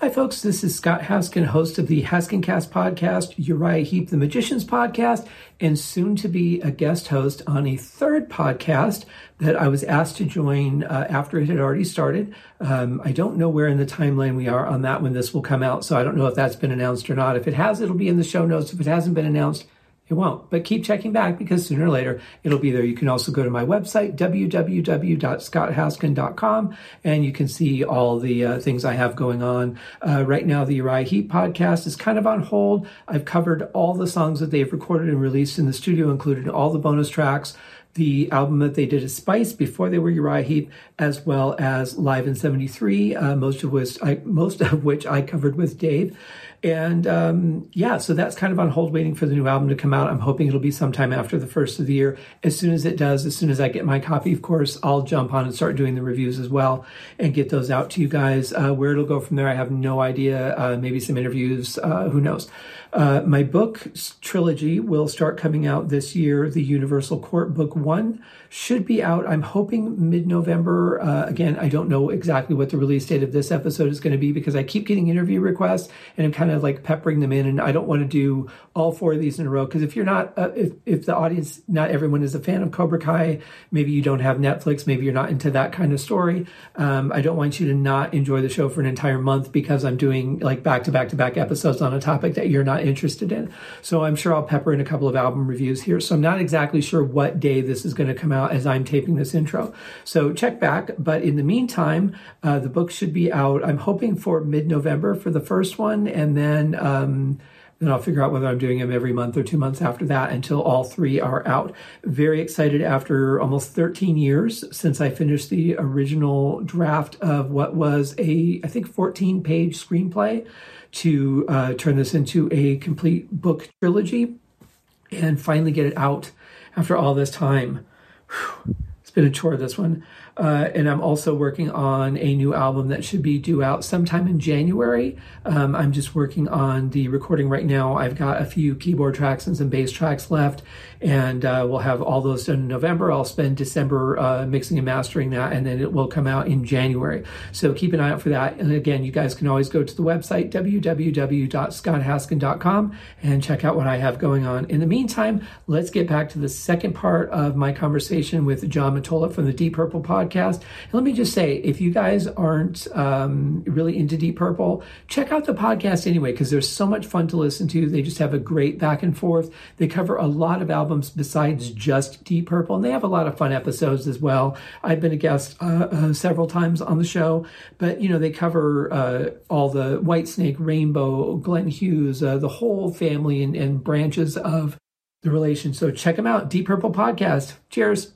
Hi, folks. This is Scott Haskin, host of the Haskincast podcast, Uriah Heep, the Magician's podcast, and soon to be a guest host on a third podcast that I was asked to join uh, after it had already started. Um, I don't know where in the timeline we are on that when this will come out, so I don't know if that's been announced or not. If it has, it'll be in the show notes. If it hasn't been announced, it won't, but keep checking back because sooner or later it'll be there. You can also go to my website, www.scotthaskin.com, and you can see all the uh, things I have going on. Uh, right now, the Uriah Heep podcast is kind of on hold. I've covered all the songs that they've recorded and released in the studio, including all the bonus tracks the album that they did as Spice before they were Uriah Heep, as well as Live in '73, uh, most of which I, most of which I covered with Dave. And um, yeah, so that's kind of on hold, waiting for the new album to come out. I'm hoping it'll be sometime after the first of the year. As soon as it does, as soon as I get my copy, of course, I'll jump on and start doing the reviews as well and get those out to you guys. Uh, where it'll go from there, I have no idea. Uh, maybe some interviews, uh, who knows. Uh, my book trilogy will start coming out this year. The Universal Court Book One should be out. I'm hoping mid November. Uh, again, I don't know exactly what the release date of this episode is going to be because I keep getting interview requests and I'm kind of like peppering them in. And I don't want to do all four of these in a row because if you're not, uh, if if the audience, not everyone is a fan of Cobra Kai, maybe you don't have Netflix, maybe you're not into that kind of story. Um, I don't want you to not enjoy the show for an entire month because I'm doing like back to back to back episodes on a topic that you're not not interested in. So I'm sure I'll pepper in a couple of album reviews here. So I'm not exactly sure what day this is going to come out as I'm taping this intro. So check back. But in the meantime, uh, the book should be out. I'm hoping for mid November for the first one. And then, um, then I'll figure out whether I'm doing them every month or two months after that until all three are out. Very excited after almost 13 years since I finished the original draft of what was a, I think, 14 page screenplay to uh, turn this into a complete book trilogy and finally get it out after all this time. Whew. It's been a chore, this one. Uh, and I'm also working on a new album that should be due out sometime in January. Um, I'm just working on the recording right now. I've got a few keyboard tracks and some bass tracks left, and uh, we'll have all those done in November. I'll spend December uh, mixing and mastering that, and then it will come out in January. So keep an eye out for that. And again, you guys can always go to the website, www.scotthaskin.com, and check out what I have going on. In the meantime, let's get back to the second part of my conversation with John Mottola from the Deep Purple podcast podcast. And let me just say, if you guys aren't um, really into Deep Purple, check out the podcast anyway, because there's so much fun to listen to. They just have a great back and forth. They cover a lot of albums besides just Deep Purple, and they have a lot of fun episodes as well. I've been a guest uh, uh, several times on the show, but you know they cover uh, all the Whitesnake, Rainbow, Glenn Hughes, uh, the whole family and, and branches of the relation. So check them out. Deep Purple Podcast. Cheers.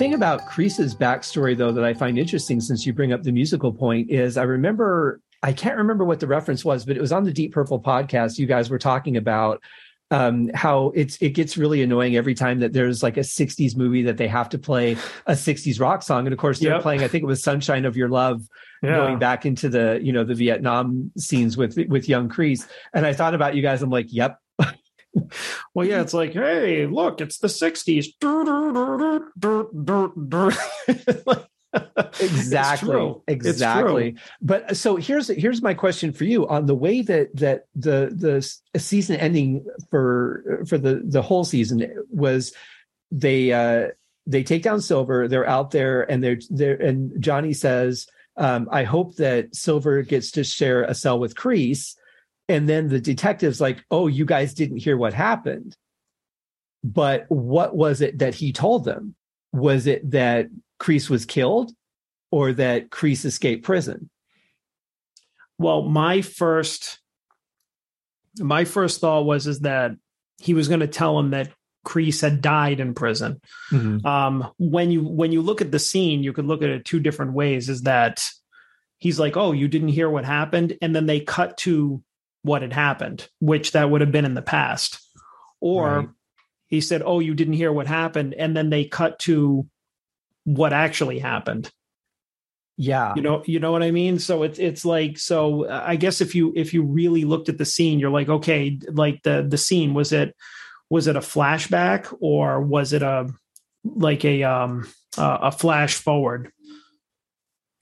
Thing about Kreese's backstory, though, that I find interesting, since you bring up the musical point, is I remember I can't remember what the reference was, but it was on the Deep Purple podcast. You guys were talking about um, how it's it gets really annoying every time that there's like a 60s movie that they have to play a 60s rock song and of course they're yep. playing i think it was sunshine of your love yeah. going back into the you know the vietnam scenes with with young Kreese and i thought about you guys i'm like yep well, yeah, it's like, hey, look, it's the 60s. exactly. exactly. but so here's here's my question for you. On the way that that the the season ending for for the the whole season was they uh they take down silver they're out there and they're there and johnny says um i hope that silver gets to share a cell with Kreese and then the detective's like, oh, you guys didn't hear what happened. But what was it that he told them? Was it that Kreese was killed or that Kreese escaped prison? Well, my first my first thought was is that he was going to tell him that Kreese had died in prison. Mm-hmm. Um, when you when you look at the scene, you could look at it two different ways. Is that he's like, "Oh, you didn't hear what happened," and then they cut to what had happened, which that would have been in the past. Or right. he said, Oh, you didn't hear what happened. And then they cut to what actually happened. Yeah. You know, you know what I mean? So it's it's like so I guess if you if you really looked at the scene, you're like, okay, like the the scene was it was it a flashback or was it a like a um a flash forward?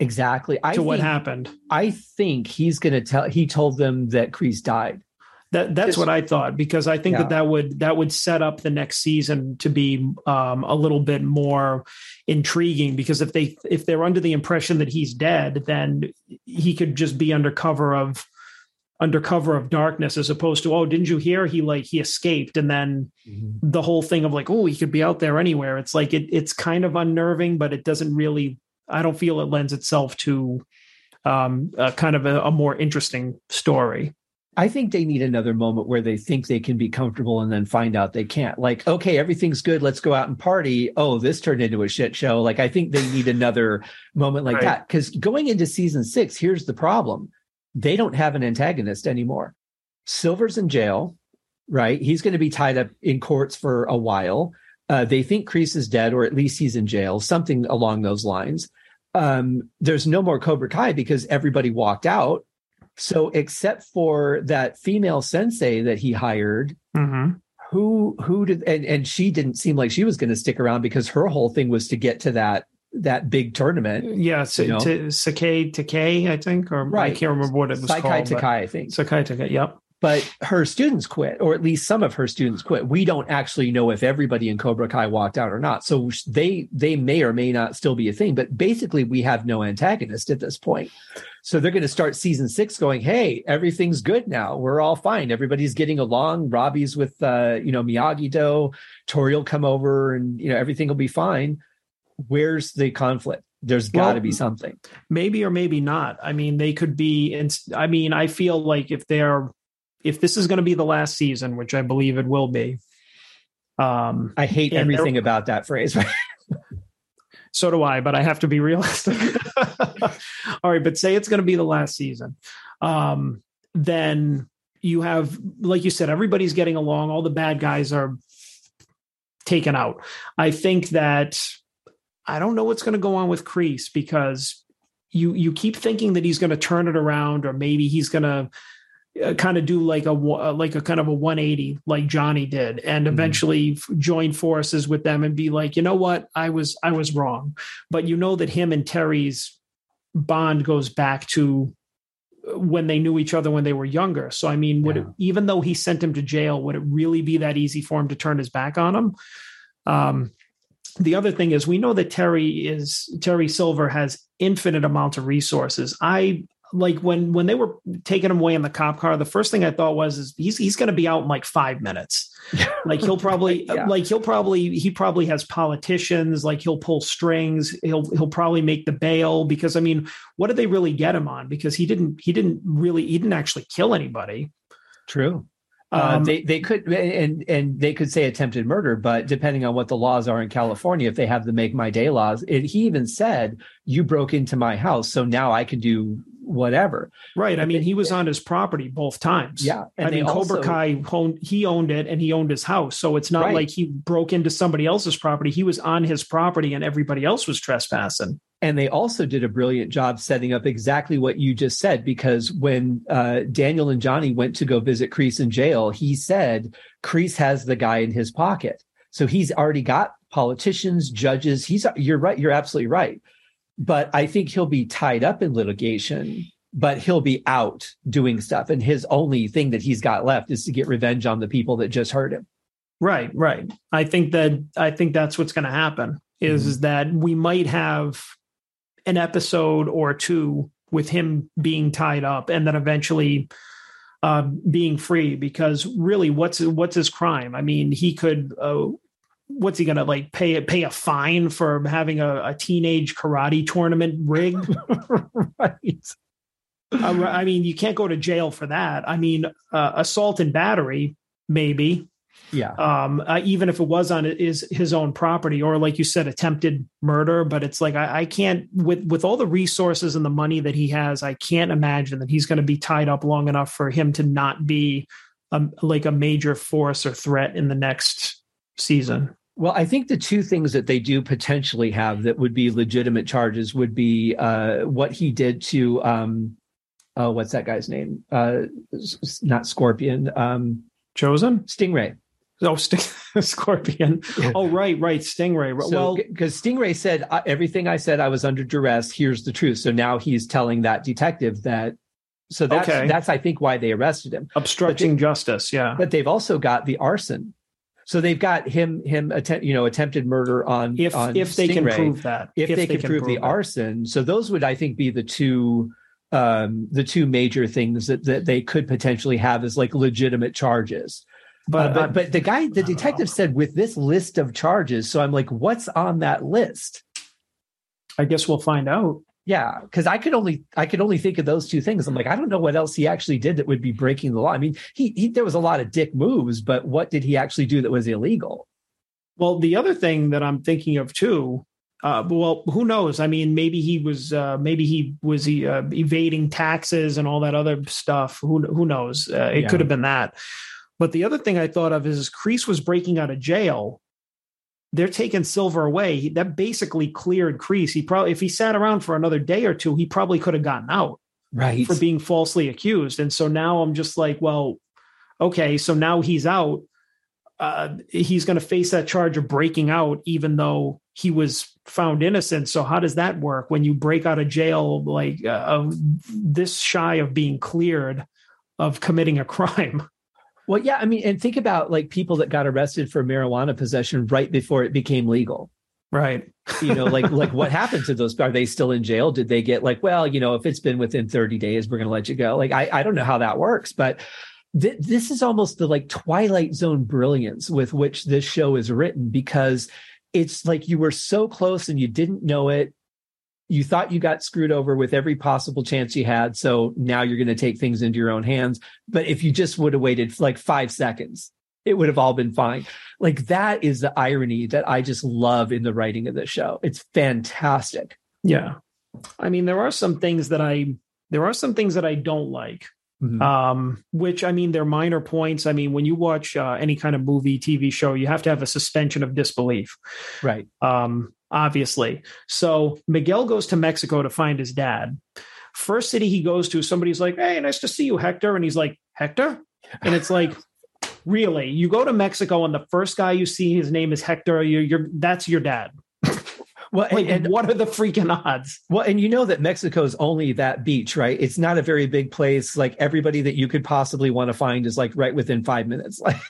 Exactly. I to think, what happened. I think he's going to tell he told them that Kreese died. That that's what I thought because I think yeah. that that would that would set up the next season to be um, a little bit more intriguing because if they if they're under the impression that he's dead, then he could just be under cover of under cover of darkness as opposed to oh didn't you hear he like he escaped and then mm-hmm. the whole thing of like oh he could be out there anywhere it's like it it's kind of unnerving but it doesn't really i don't feel it lends itself to um kind of a, a more interesting story I think they need another moment where they think they can be comfortable and then find out they can't. Like, okay, everything's good. Let's go out and party. Oh, this turned into a shit show. Like, I think they need another moment like right. that. Because going into season six, here's the problem they don't have an antagonist anymore. Silver's in jail, right? He's going to be tied up in courts for a while. Uh, they think Kreese is dead, or at least he's in jail, something along those lines. Um, there's no more Cobra Kai because everybody walked out so, except for that female sensei that he hired, mm-hmm. who who did and, and she didn't seem like she was going to stick around because her whole thing was to get to that that big tournament. Yeah, so, you know? to Sekai Taikai, I think, or right. I can't remember what it was Sakai called. Takai, I think. Sekai Taikai, yep but her students quit, or at least some of her students quit. We don't actually know if everybody in Cobra Kai walked out or not. So they they may or may not still be a thing. But basically, we have no antagonist at this point. So they're going to start season six going, "Hey, everything's good now. We're all fine. Everybody's getting along. Robbie's with uh, you know Miyagi Do. Tori will come over, and you know everything will be fine." Where's the conflict? there's got to well, be something maybe or maybe not i mean they could be i mean i feel like if they're if this is going to be the last season, which I believe it will be. Um, I hate everything about that phrase. so do I, but I have to be realistic. All right, but say it's going to be the last season. Um, then you have, like you said, everybody's getting along. All the bad guys are taken out. I think that I don't know what's going to go on with Kreese because you you keep thinking that he's going to turn it around, or maybe he's going to kind of do like a uh, like a kind of a 180 like Johnny did and mm-hmm. eventually mm-hmm. join forces with them and be like you know what I was I was wrong but you know that him and Terry's bond goes back to uh, when they knew each other when they were younger so I mean would yeah. it, even though he sent him to jail would it really be that easy for him to turn his back on him um the other thing is we know that Terry is Terry Silver has infinite amounts of resources. I like when when they were taking him away in the cop car, the first thing I thought was is he's he's going to be out in like five minutes. like he'll probably yeah. like he'll probably he probably has politicians. Like he'll pull strings. He'll he'll probably make the bail because I mean, what did they really get him on? Because he didn't he didn't really he didn't actually kill anybody. True. Uh, um, they they could and and they could say attempted murder, but depending on what the laws are in California, if they have the make my day laws, it, he even said you broke into my house, so now I can do whatever. Right. I mean, he was on his property both times. Yeah. I mean, also, Cobra Kai owned, he owned it and he owned his house. So it's not right. like he broke into somebody else's property. He was on his property and everybody else was trespassing. And they also did a brilliant job setting up exactly what you just said, because when uh, Daniel and Johnny went to go visit Kreese in jail, he said Kreese has the guy in his pocket. So he's already got politicians, judges. He's you're right. You're absolutely right but I think he'll be tied up in litigation, but he'll be out doing stuff. And his only thing that he's got left is to get revenge on the people that just hurt him. Right, right. I think that I think that's what's going to happen is, mm-hmm. is that we might have an episode or two with him being tied up and then eventually uh, being free because really what's what's his crime? I mean, he could uh, what's he gonna like pay pay a fine for having a, a teenage karate tournament rigged? right. Uh, I mean, you can't go to jail for that. I mean, uh, assault and battery, maybe. Yeah. Um, uh, even if it was on his his own property, or like you said, attempted murder. But it's like I, I can't with with all the resources and the money that he has, I can't imagine that he's going to be tied up long enough for him to not be um, like a major force or threat in the next season. Well, I think the two things that they do potentially have that would be legitimate charges would be uh, what he did to um, oh, what's that guy's name? Uh, not Scorpion. Um, Chosen Stingray. Oh, Sting- Scorpion. Oh, right, right. Stingray. So, well, because Stingray said everything I said, I was under duress. Here's the truth. So now he's telling that detective that. So that's okay. that's I think why they arrested him. Obstructing they, justice. Yeah. But they've also got the arson. So they've got him him attempt you know attempted murder on if on if they can prove that if, if they, they, can, prove, prove the that. arson. So those would I think be the two um the two major things that that they could potentially have as like legitimate charges but, uh, but but the guy, the detective said with this list of charges. So I'm like, what's on that list? I guess we'll find out. Yeah, because I could only I could only think of those two things. I'm like, I don't know what else he actually did that would be breaking the law. I mean, he, he there was a lot of dick moves, but what did he actually do that was illegal? Well, the other thing that I'm thinking of too, uh, well, who knows? I mean, maybe he was, uh, maybe he was uh, evading taxes and all that other stuff. Who who knows? Uh, it yeah. could have been that. But the other thing I thought of is, Kreese was breaking out of jail. They're taking Silver away. That basically cleared Kreese. He probably, if he sat around for another day or two, he probably could have gotten out, right, for being falsely accused. And so now I'm just like, well, okay, so now he's out. Uh, he's going to face that charge of breaking out, even though he was found innocent. So how does that work when you break out of jail like uh, this shy of being cleared of committing a crime? Well, yeah, I mean, and think about like people that got arrested for marijuana possession right before it became legal. Right. you know, like like what happened to those? Are they still in jail? Did they get like, well, you know, if it's been within 30 days, we're going to let you go. Like, I I don't know how that works, but th- this is almost the like Twilight Zone brilliance with which this show is written because it's like you were so close and you didn't know it you thought you got screwed over with every possible chance you had. So now you're going to take things into your own hands. But if you just would have waited like five seconds, it would have all been fine. Like that is the irony that I just love in the writing of the show. It's fantastic. Yeah. I mean, there are some things that I, there are some things that I don't like. Mm-hmm. Um, which I mean, they're minor points. I mean, when you watch uh, any kind of movie, TV show, you have to have a suspension of disbelief. Right. Um, obviously. So Miguel goes to Mexico to find his dad. First city he goes to, somebody's like, Hey, nice to see you, Hector. And he's like, Hector? And it's like, really? You go to Mexico and the first guy you see, his name is Hector. You're, you're that's your dad. Well, like, and, what are the freaking odds? Well, and you know that Mexico is only that beach, right? It's not a very big place. Like everybody that you could possibly want to find is like right within five minutes. Like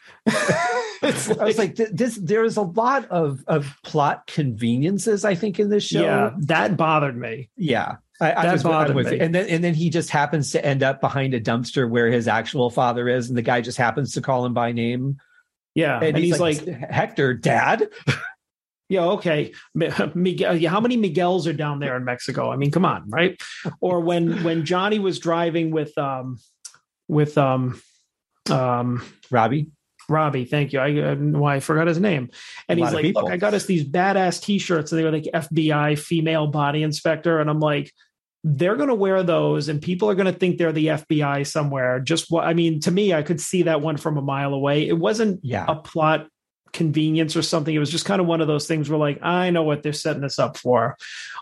like, I was like, this. There's a lot of of plot conveniences, I think, in this show. Yeah, that bothered me. Yeah, I, I that bothered with me. And then and then he just happens to end up behind a dumpster where his actual father is, and the guy just happens to call him by name. Yeah, and, and he's, he's like, like, Hector, Dad. Yeah, okay. Miguel, how many Miguels are down there in Mexico? I mean, come on, right? Or when when Johnny was driving with um with um um Robbie Robbie, thank you. I uh, why I forgot his name. And he's like, "Look, I got us these badass T-shirts, and they were like FBI female body inspector." And I'm like, "They're going to wear those, and people are going to think they're the FBI somewhere." Just what I mean to me, I could see that one from a mile away. It wasn't yeah. a plot convenience or something. It was just kind of one of those things where, like, I know what they're setting this up for.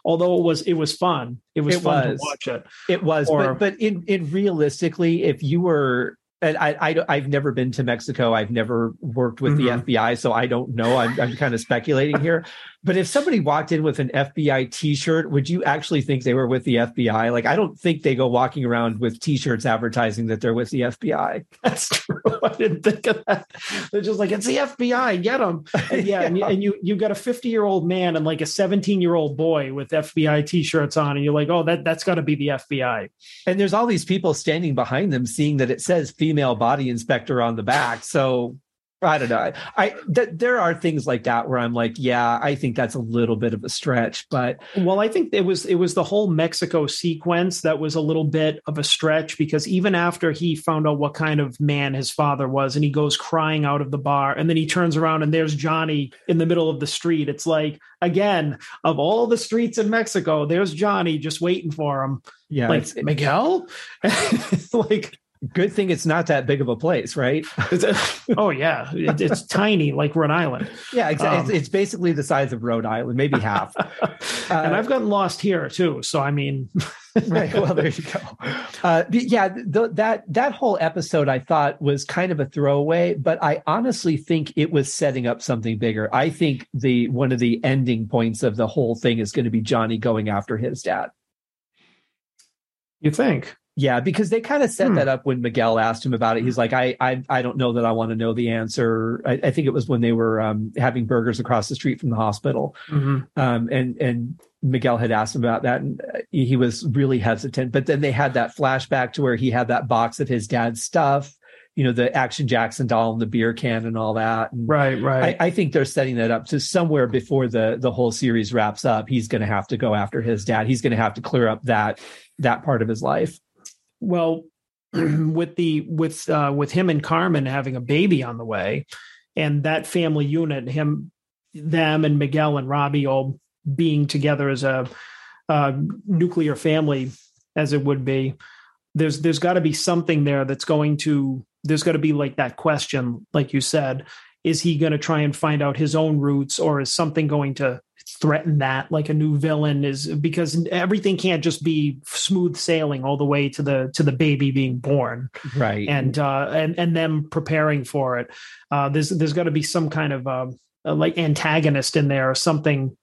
Although it was, it was fun. It was it fun was. to watch it. It was, or, but but in in realistically, if you were and I, I have never been to Mexico. I've never worked with mm-hmm. the FBI, so I don't know. I'm, I'm kind of speculating here. But if somebody walked in with an FBI T-shirt, would you actually think they were with the FBI? Like, I don't think they go walking around with T-shirts advertising that they're with the FBI. That's true. I didn't think of that. They're just like, it's the FBI. Get them. And yeah, yeah. And, you, and you you got a 50 year old man and like a 17 year old boy with FBI T-shirts on, and you're like, oh, that that's got to be the FBI. And there's all these people standing behind them, seeing that it says female body inspector on the back. So I don't know. I th- there are things like that where I'm like, yeah, I think that's a little bit of a stretch, but well, I think it was it was the whole Mexico sequence that was a little bit of a stretch because even after he found out what kind of man his father was, and he goes crying out of the bar, and then he turns around and there's Johnny in the middle of the street. It's like again, of all the streets in Mexico, there's Johnny just waiting for him. Yeah, like Miguel, like Good thing it's not that big of a place, right? oh yeah, it, it's tiny like Rhode Island. Yeah, exactly. Um, it's, it's, basically the size of Rhode Island, maybe half. Uh, and I've gotten lost here too, so I mean, right. Well, there you go. Uh, yeah, the, that that whole episode I thought was kind of a throwaway, but I honestly think it was setting up something bigger. I think the one of the ending points of the whole thing is going to be Johnny going after his dad. You think? Yeah, because they kind of set hmm. that up when Miguel asked him about it. He's like, I, I, I don't know that I want to know the answer. I, I think it was when they were um, having burgers across the street from the hospital, mm-hmm. um, and and Miguel had asked him about that, and uh, he was really hesitant. But then they had that flashback to where he had that box of his dad's stuff, you know, the Action Jackson doll and the beer can and all that. And right, right. I, I, think they're setting that up to somewhere before the the whole series wraps up. He's going to have to go after his dad. He's going to have to clear up that that part of his life. Well, with the with uh, with him and Carmen having a baby on the way, and that family unit, him, them, and Miguel and Robbie all being together as a, a nuclear family, as it would be. There's there's got to be something there that's going to there's got to be like that question, like you said, is he going to try and find out his own roots, or is something going to threaten that like a new villain is because everything can't just be smooth sailing all the way to the to the baby being born. Right. And uh and and them preparing for it. Uh there's there's got to be some kind of uh, like antagonist in there or something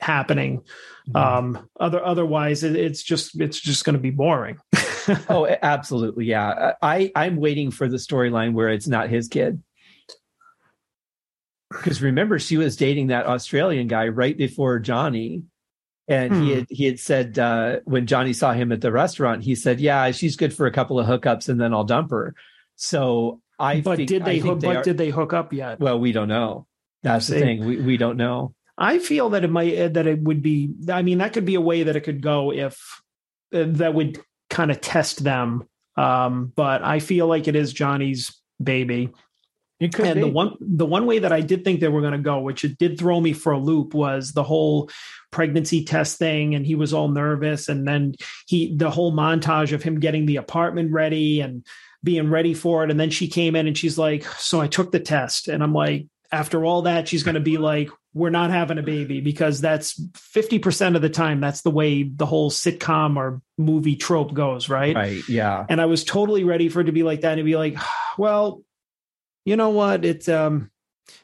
happening. Mm-hmm. um other otherwise it, it's just it's just going to be boring. Oh absolutely yeah. I i'm waiting for the storyline where it's not his kid because remember she was dating that Australian guy right before Johnny. And hmm. he had he had said uh, when Johnny saw him at the restaurant, he said, "Yeah, she's good for a couple of hookups, and then I'll dump her." So I but think, did they, hook, they but are, did they hook up yet? Well, we don't know. That's the thing. We we don't know. I feel that it might that it would be. I mean, that could be a way that it could go if uh, that would kind of test them. Um, but I feel like it is Johnny's baby, it could and be. the one the one way that I did think they were going to go, which it did throw me for a loop, was the whole pregnancy test thing, and he was all nervous, and then he the whole montage of him getting the apartment ready and being ready for it, and then she came in and she's like, "So I took the test," and I'm like, after all that, she's going to be like, "We're not having a baby," because that's fifty percent of the time that's the way the whole sitcom or movie trope goes, right? Right. Yeah. And I was totally ready for it to be like that and be like, well you know what? It's um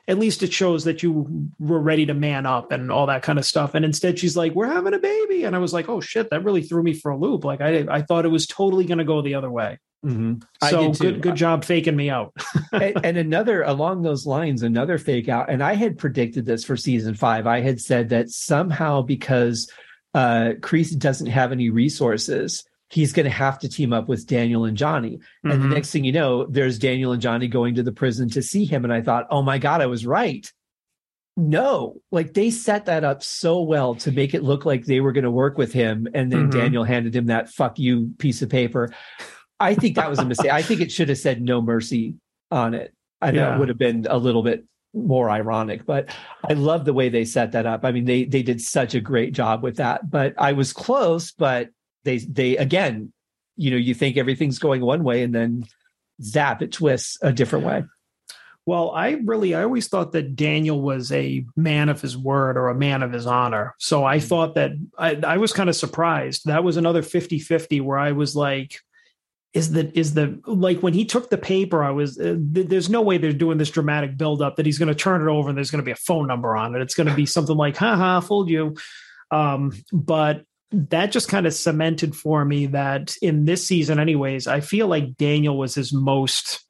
at least it shows that you were ready to man up and all that kind of stuff. And instead, she's like, "We're having a baby," and I was like, "Oh shit!" That really threw me for a loop. Like I, I thought it was totally going to go the other way. Mm-hmm. So good, good job faking me out. and, and, another along those lines, another fake out. And I had predicted this for season five. I had said that somehow because uh Kreese doesn't have any resources, he's going to have to team up with Daniel and Johnny. Mm-hmm. And the mm-hmm. next thing you know, there's Daniel and Johnny going to the prison to see him. And I thought, oh my God, I was right. No, like they set that up so well to make it look like they were going to work with him. And then mm-hmm. Daniel handed him that fuck you piece of paper. I think that was a mistake. I think it should have said no mercy on it. I know it would have been a little bit more ironic, but I love the way they set that up. I mean, they they did such a great job with that. But I was close, but they they again, you know, you think everything's going one way and then zap it twists a different way. Well, I really, I always thought that Daniel was a man of his word or a man of his honor. So I mm-hmm. thought that I, I was kind of surprised. That was another 50 50 where I was like, is the is the like when he took the paper i was uh, th- there's no way they're doing this dramatic build up that he's going to turn it over and there's going to be a phone number on it it's going to be something like haha fooled you um but that just kind of cemented for me that in this season, anyways, I feel like Daniel was his most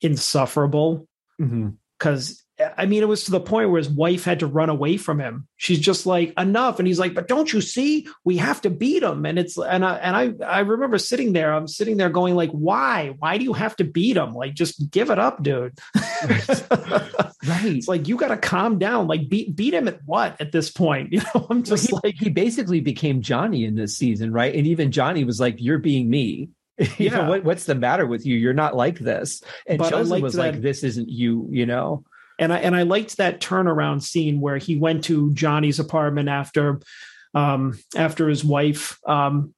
insufferable because mm-hmm. I mean, it was to the point where his wife had to run away from him. She's just like, enough. And he's like, but don't you see? We have to beat him. And it's, and I, and I, I remember sitting there, I'm sitting there going like, why, why do you have to beat him? Like, just give it up, dude. right. It's like, you got to calm down. Like beat, beat him at what at this point? You know, I'm just well, he, like, he basically became Johnny in this season. Right. And even Johnny was like, you're being me. you yeah. know what, what's the matter with you you're not like this and but Chosen was that, like this isn't you you know and I and I liked that turnaround scene where he went to Johnny's apartment after um, after his wife um,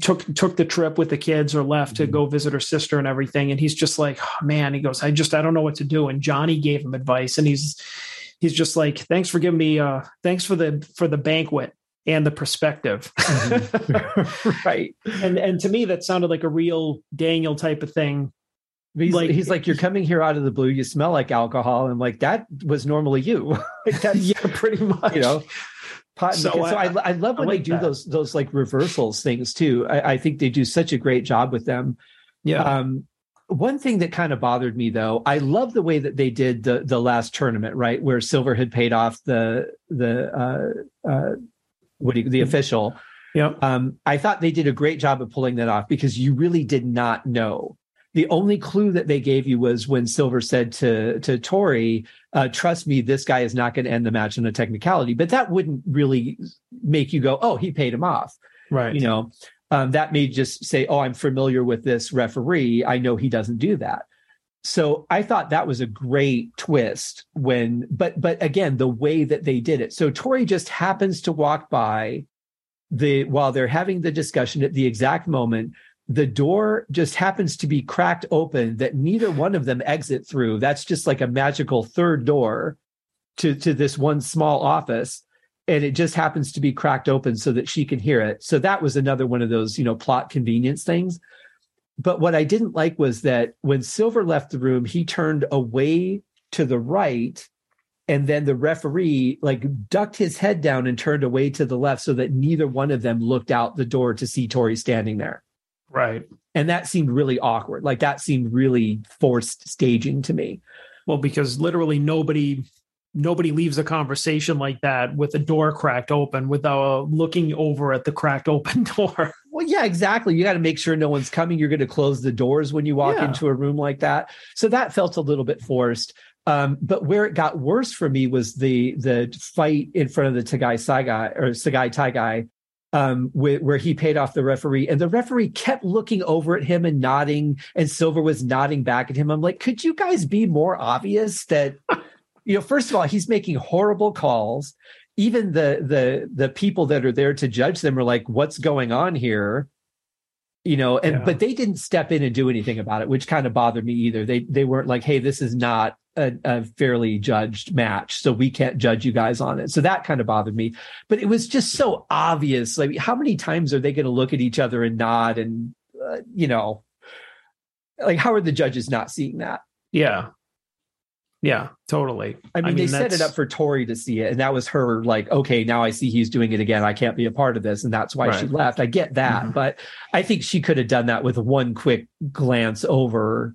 took took the trip with the kids or left mm-hmm. to go visit her sister and everything. And he's just like, oh, man, he goes, I just I don't know what to do. And Johnny gave him advice, and he's he's just like, thanks for giving me, uh, thanks for the for the banquet and the perspective. Mm-hmm. right. And and to me that sounded like a real Daniel type of thing. He's like, he's like, you're coming here out of the blue. You smell like alcohol, and like that was normally you. like yeah, pretty much. You know, Pot, so, so I, I, love when I like they do that. those those like reversals things too. I, I, think they do such a great job with them. Yeah. Um, one thing that kind of bothered me though, I love the way that they did the the last tournament, right, where Silver had paid off the the uh, uh, what do you, the official. Yeah. Um, I thought they did a great job of pulling that off because you really did not know the only clue that they gave you was when Silver said to to Tori, uh, "Trust me, this guy is not going to end the match in a technicality." But that wouldn't really make you go, "Oh, he paid him off," right? You know, um, that may just say, "Oh, I'm familiar with this referee. I know he doesn't do that." So I thought that was a great twist when, but but again, the way that they did it. So Tori just happens to walk by the while they're having the discussion at the exact moment the door just happens to be cracked open that neither one of them exit through. That's just like a magical third door to, to this one small office. And it just happens to be cracked open so that she can hear it. So that was another one of those, you know, plot convenience things. But what I didn't like was that when Silver left the room, he turned away to the right and then the referee like ducked his head down and turned away to the left so that neither one of them looked out the door to see Tori standing there. Right. And that seemed really awkward. Like that seemed really forced staging to me. Well, because literally nobody nobody leaves a conversation like that with a door cracked open without looking over at the cracked open door. Well, yeah, exactly. You got to make sure no one's coming. You're going to close the doors when you walk yeah. into a room like that. So that felt a little bit forced. Um, but where it got worse for me was the the fight in front of the Tagai Sagai or Sagai Taigai um, where, where, he paid off the referee, and the referee kept looking over at him and nodding, and Silver was nodding back at him. I'm like, could you guys be more obvious that, you know, first of all, he's making horrible calls. Even the the the people that are there to judge them are like, what's going on here? You know, and yeah. but they didn't step in and do anything about it, which kind of bothered me either. They they weren't like, hey, this is not a, a, fairly judged match, so we can't judge you guys on it. So that kind of bothered me. But it was just so obvious. Like, how many times are they going to look at each other and nod? And uh, you know, like, how are the judges not seeing that? Yeah, yeah, totally. I mean, I mean they set it up for Tori to see it, and that was her like, okay, now I see he's doing it again. I can't be a part of this, and that's why right. she left. I get that, mm-hmm. but I think she could have done that with one quick glance over,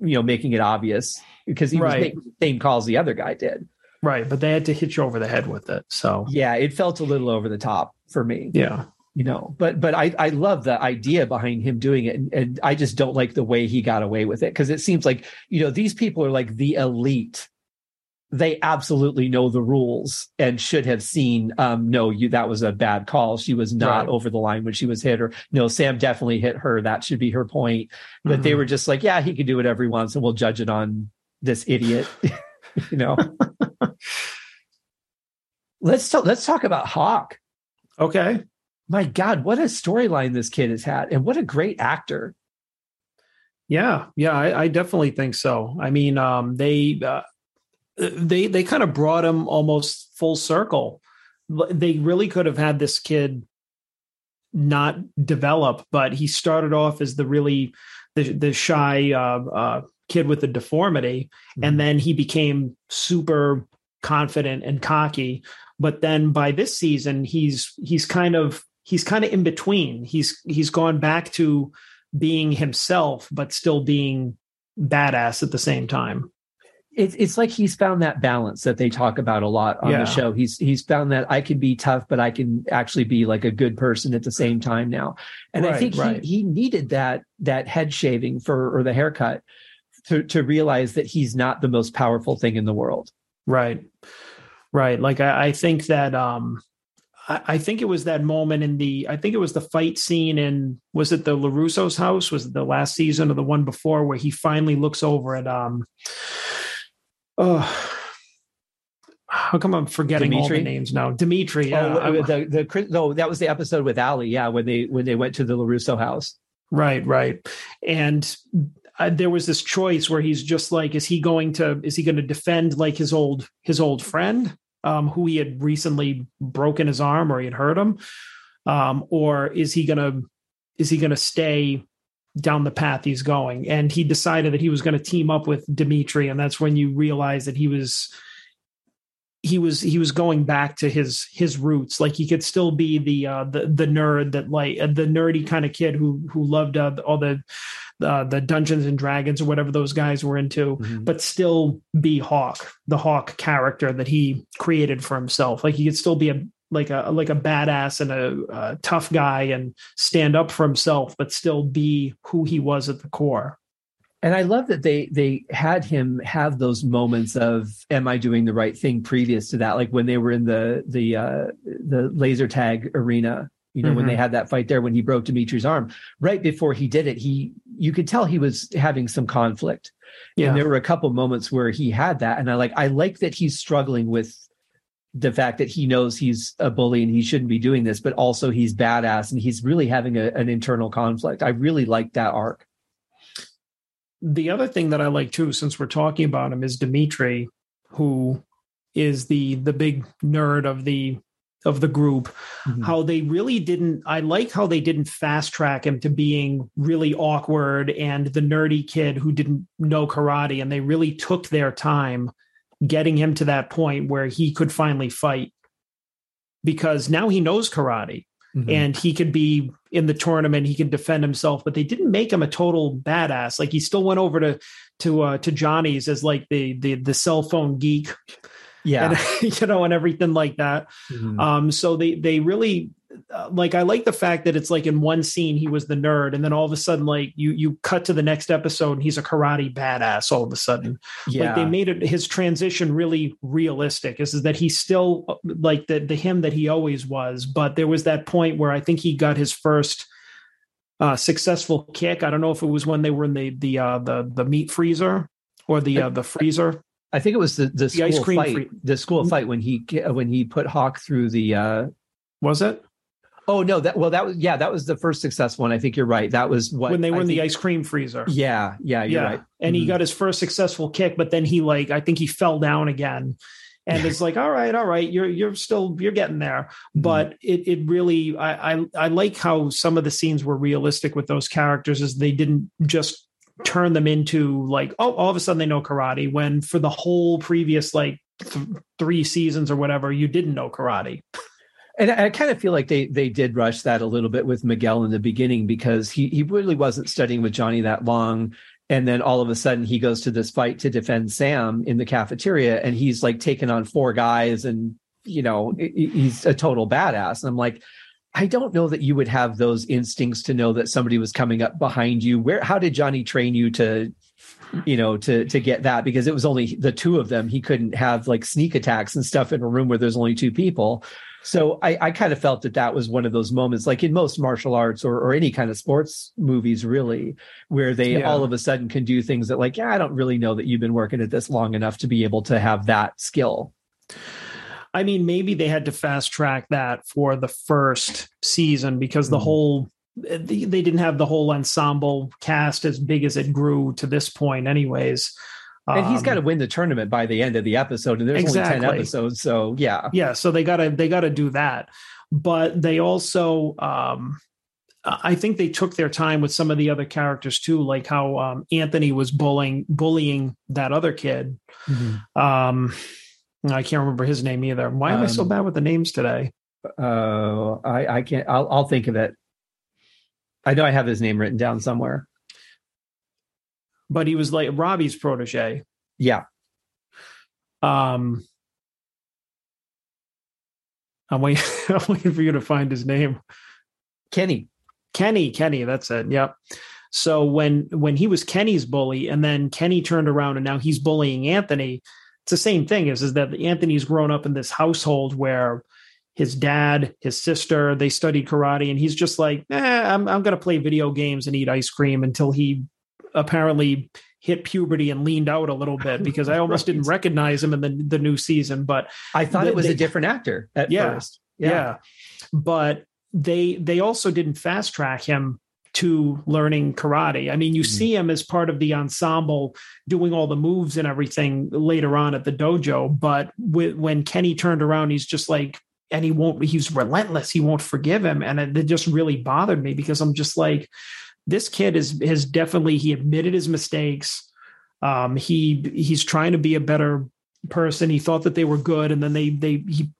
you know, making it obvious because he right. was making the same calls the other guy did. Right, but they had to hit you over the head with it. So yeah, it felt a little over the top for me. Yeah, you know, but but I I love the idea behind him doing it, and, and I just don't like the way he got away with it because it seems like you know these people are like the elite. They absolutely know the rules and should have seen. Um, no, you that was a bad call. She was not right. over the line when she was hit, or no, Sam definitely hit her. That should be her point. But mm-hmm. they were just like, yeah, he could do whatever he wants, and we'll judge it on this idiot, you know. let's talk, let's talk about Hawk. Okay. My God, what a storyline this kid has had, and what a great actor. Yeah, yeah, I, I definitely think so. I mean, um, they uh, they they kind of brought him almost full circle. They really could have had this kid not develop, but he started off as the really the the shy uh, uh, kid with the deformity mm-hmm. and then he became super confident and cocky but then by this season he's he's kind of he's kind of in between he's he's gone back to being himself but still being badass at the same time it's it's like he's found that balance that they talk about a lot on yeah. the show. He's he's found that I can be tough, but I can actually be like a good person at the same time now. And right, I think right. he he needed that that head shaving for or the haircut to to realize that he's not the most powerful thing in the world. Right. Right. Like I, I think that um I, I, think it was that moment in the I think it was the fight scene in was it the LaRusso's house? Was it the last season or the one before where he finally looks over at um oh how come I'm forgetting Demetri? all the names now? Demetri. Yeah. Oh, the, the no, that was the episode with Ali. Yeah, when they when they went to the LaRusso house. Right, right. And uh, there was this choice where he's just like, is he going to is he going to defend like his old his old friend, um, who he had recently broken his arm or he had hurt him, um, or is he gonna is he gonna stay down the path he's going? And he decided that he was going to team up with Demetri, and that's when you realize that he was he was he was going back to his his roots like he could still be the uh the the nerd that like uh, the nerdy kind of kid who who loved uh, all the uh, the Dungeons and Dragons or whatever those guys were into, mm-hmm. but still be Hawk, the Hawk character that he created for himself. Like he could still be a like a like a badass and a, a tough guy and stand up for himself, but still be who he was at the core and I love that they they had him have those moments of am I doing the right thing previous to that like when they were in the the uh the laser tag arena you know mm-hmm. when they mm-hmm. had that fight there when he broke Demetri's arm right before he did it he you could tell he was having some conflict yeah. and there were a couple moments where he had that and I like I like that he's struggling with the fact that he knows he's a bully and he shouldn't be doing this but also he's badass and he's really having a, an internal conflict I really like that arc the other thing that I like too, since we're talking about him, is Demetri, who is the the big nerd of the of the group. Mm-hmm. How they really didn't. I like how they didn't fast track him to being really awkward and the nerdy kid who didn't know karate, and they really took their time getting him to that point where he could finally fight because now he knows karate mm-hmm. and he could be in the tournament. He could defend himself, but they didn't make him a total badass. Like he still went over to to uh, to Johnny's as like the the the cell phone geek, yeah, and, you know, and everything like that. Mm-hmm. Um, so they they really uh, like I like the fact that it's like in one scene he was the nerd, and then all of a sudden, like you you cut to the next episode and he's a karate badass. All of a sudden, yeah. like they made it his transition really realistic. Is, is that he's still like the the him that he always was, but there was that point where I think he got his first uh, successful kick. I don't know if it was when they were in the the uh, the the meat freezer or the uh, the freezer. I think it was the the, the school fight. Free- the school mm-hmm. fight when he when he put Hawk through the. uh Was it? Oh no, that well that was yeah, that was the first successful one. I think you're right. That was what when they were I in think, the ice cream freezer. Yeah, yeah, you're yeah. right. And mm-hmm. he got his first successful kick, but then he like I think he fell down again. And it's like, all right, all right, you're you're still you're getting there. Mm-hmm. But it it really I, I I like how some of the scenes were realistic with those characters is they didn't just turn them into like, oh, all of a sudden they know karate when for the whole previous like th- three seasons or whatever, you didn't know karate. And I, kind of feel like they they did rush that a little bit with Miguel in the beginning because he he really wasn't studying with Johnny that long. And then all of a sudden he goes to this fight to defend Sam in the cafeteria and he's like taking on four guys and you know he's a total badass. And I'm like, I don't know that you would have those instincts to know that somebody was coming up behind you. Where how did Johnny train you to you know to to get that because it was only the two of them he couldn't have like sneak attacks and stuff in a room where there's only two people so I, I kind of felt that that was one of those moments, like in most martial arts or, or any kind of sports movies, really, where they yeah. all of a sudden can do things that, like, yeah, I don't really know that you've been working at this long enough to be able to have that skill. I mean, maybe they had to fast track that for the first season because the mm. whole they didn't have the whole ensemble cast as big as it grew to this point, anyways. And he's got to um, win the tournament by the end of the episode, and there's exactly. only ten episodes, so yeah, yeah. So they gotta they gotta do that, but they also, um, I think they took their time with some of the other characters too, like how um, Anthony was bullying bullying that other kid. Mm-hmm. Um, I can't remember his name either. Why am I so um, bad with the names today? Uh, I I can't. I'll I'll think of it. I know I have his name written down somewhere but he was like Robbie's protege. Yeah. Um, I'm waiting, I'm waiting for you to find his name. Kenny. Kenny, Kenny, that's it. Yep. So when when he was Kenny's bully, and then Kenny turned around and now he's bullying Anthony, it's the same thing. Is is that Anthony's grown up in this household where his dad, his sister, they studied karate, and he's just like, eh, I'm I'm gonna play video games and eat ice cream until he apparently hit puberty and leaned out a little bit because I almost right. didn't recognize him in the the new season. But I thought the, it was they, a different actor at yeah, first. Yeah. yeah. But they they also didn't fast track him to learning karate. I mean, you mm-hmm. see him as part of the ensemble doing all the moves and everything later on at the dojo. But with, when Kenny turned around, he's just like, and he won't, he's relentless. He won't forgive him. And it, it just really bothered me because I'm just like, this kid is has definitely he admitted his mistakes. Um, he he's trying to be a better person. He thought that they were good, and then they they he,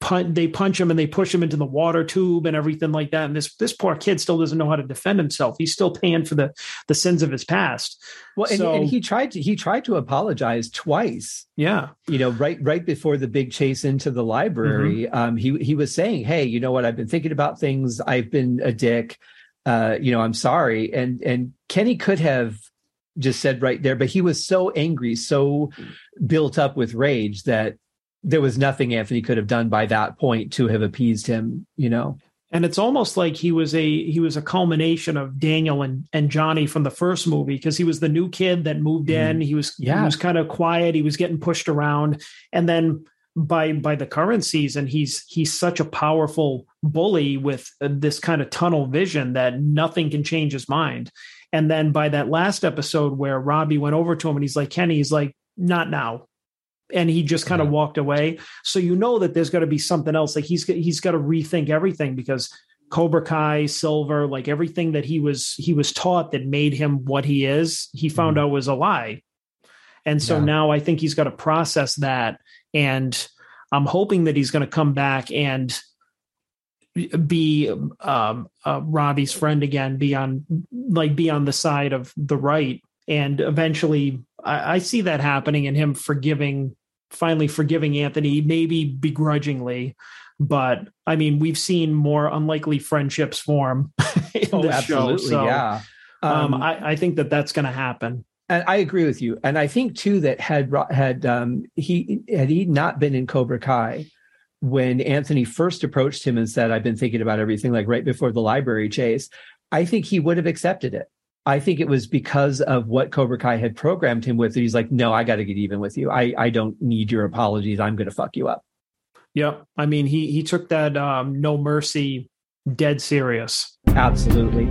punch they punch him and they push him into the water tube and everything like that. And this this poor kid still doesn't know how to defend himself. He's still paying for the the sins of his past. Well, so, and, and, he tried to he tried to apologize twice. Yeah, you know, right right before the big chase into the library, mm-hmm. um, he he was saying, "Hey, you know what? I've been thinking about things. I've been a dick." Uh, you know, I'm sorry. And and Kenny could have just said right there, but he was so angry, so built up with rage that there was nothing Anthony could have done by that point to have appeased him, you know. And it's almost like he was a he was a culmination of Daniel and, and Johnny from the first movie because he was the new kid that moved in. Mm-hmm. He was yeah. he was kind of quiet. He was getting pushed around, and then by by the current season he's he's such a powerful bully with this kind of tunnel vision that nothing can change his mind. And then by that last episode where robbie went over to him and he's like kenny he's like not now. And he just kind of walked away. So you know that there's got to be something else. Like he's he's got to rethink everything because cobra kai silver like everything that he was he was taught that made him what he is he found mm-hmm. out was a lie and so yeah. now i think he's got to process that and I'm hoping that he's going to come back and be um, uh, Robbie's friend again, be on like be on the side of the right, and eventually I, I see that happening and him forgiving, finally forgiving Anthony, maybe begrudgingly, but I mean we've seen more unlikely friendships form in oh, this show, so yeah. Um, um, I, I think that that's going to happen and I agree with you. And I think too that had had um, he had he not been in Cobra Kai when Anthony first approached him and said, "I've been thinking about everything," like right before the library chase, I think he would have accepted it. I think it was because of what Cobra Kai had programmed him with. That he's like, "No, I got to get even with you. I I don't need your apologies. I'm going to fuck you up." Yep. I mean, he he took that um, no mercy dead serious. Absolutely.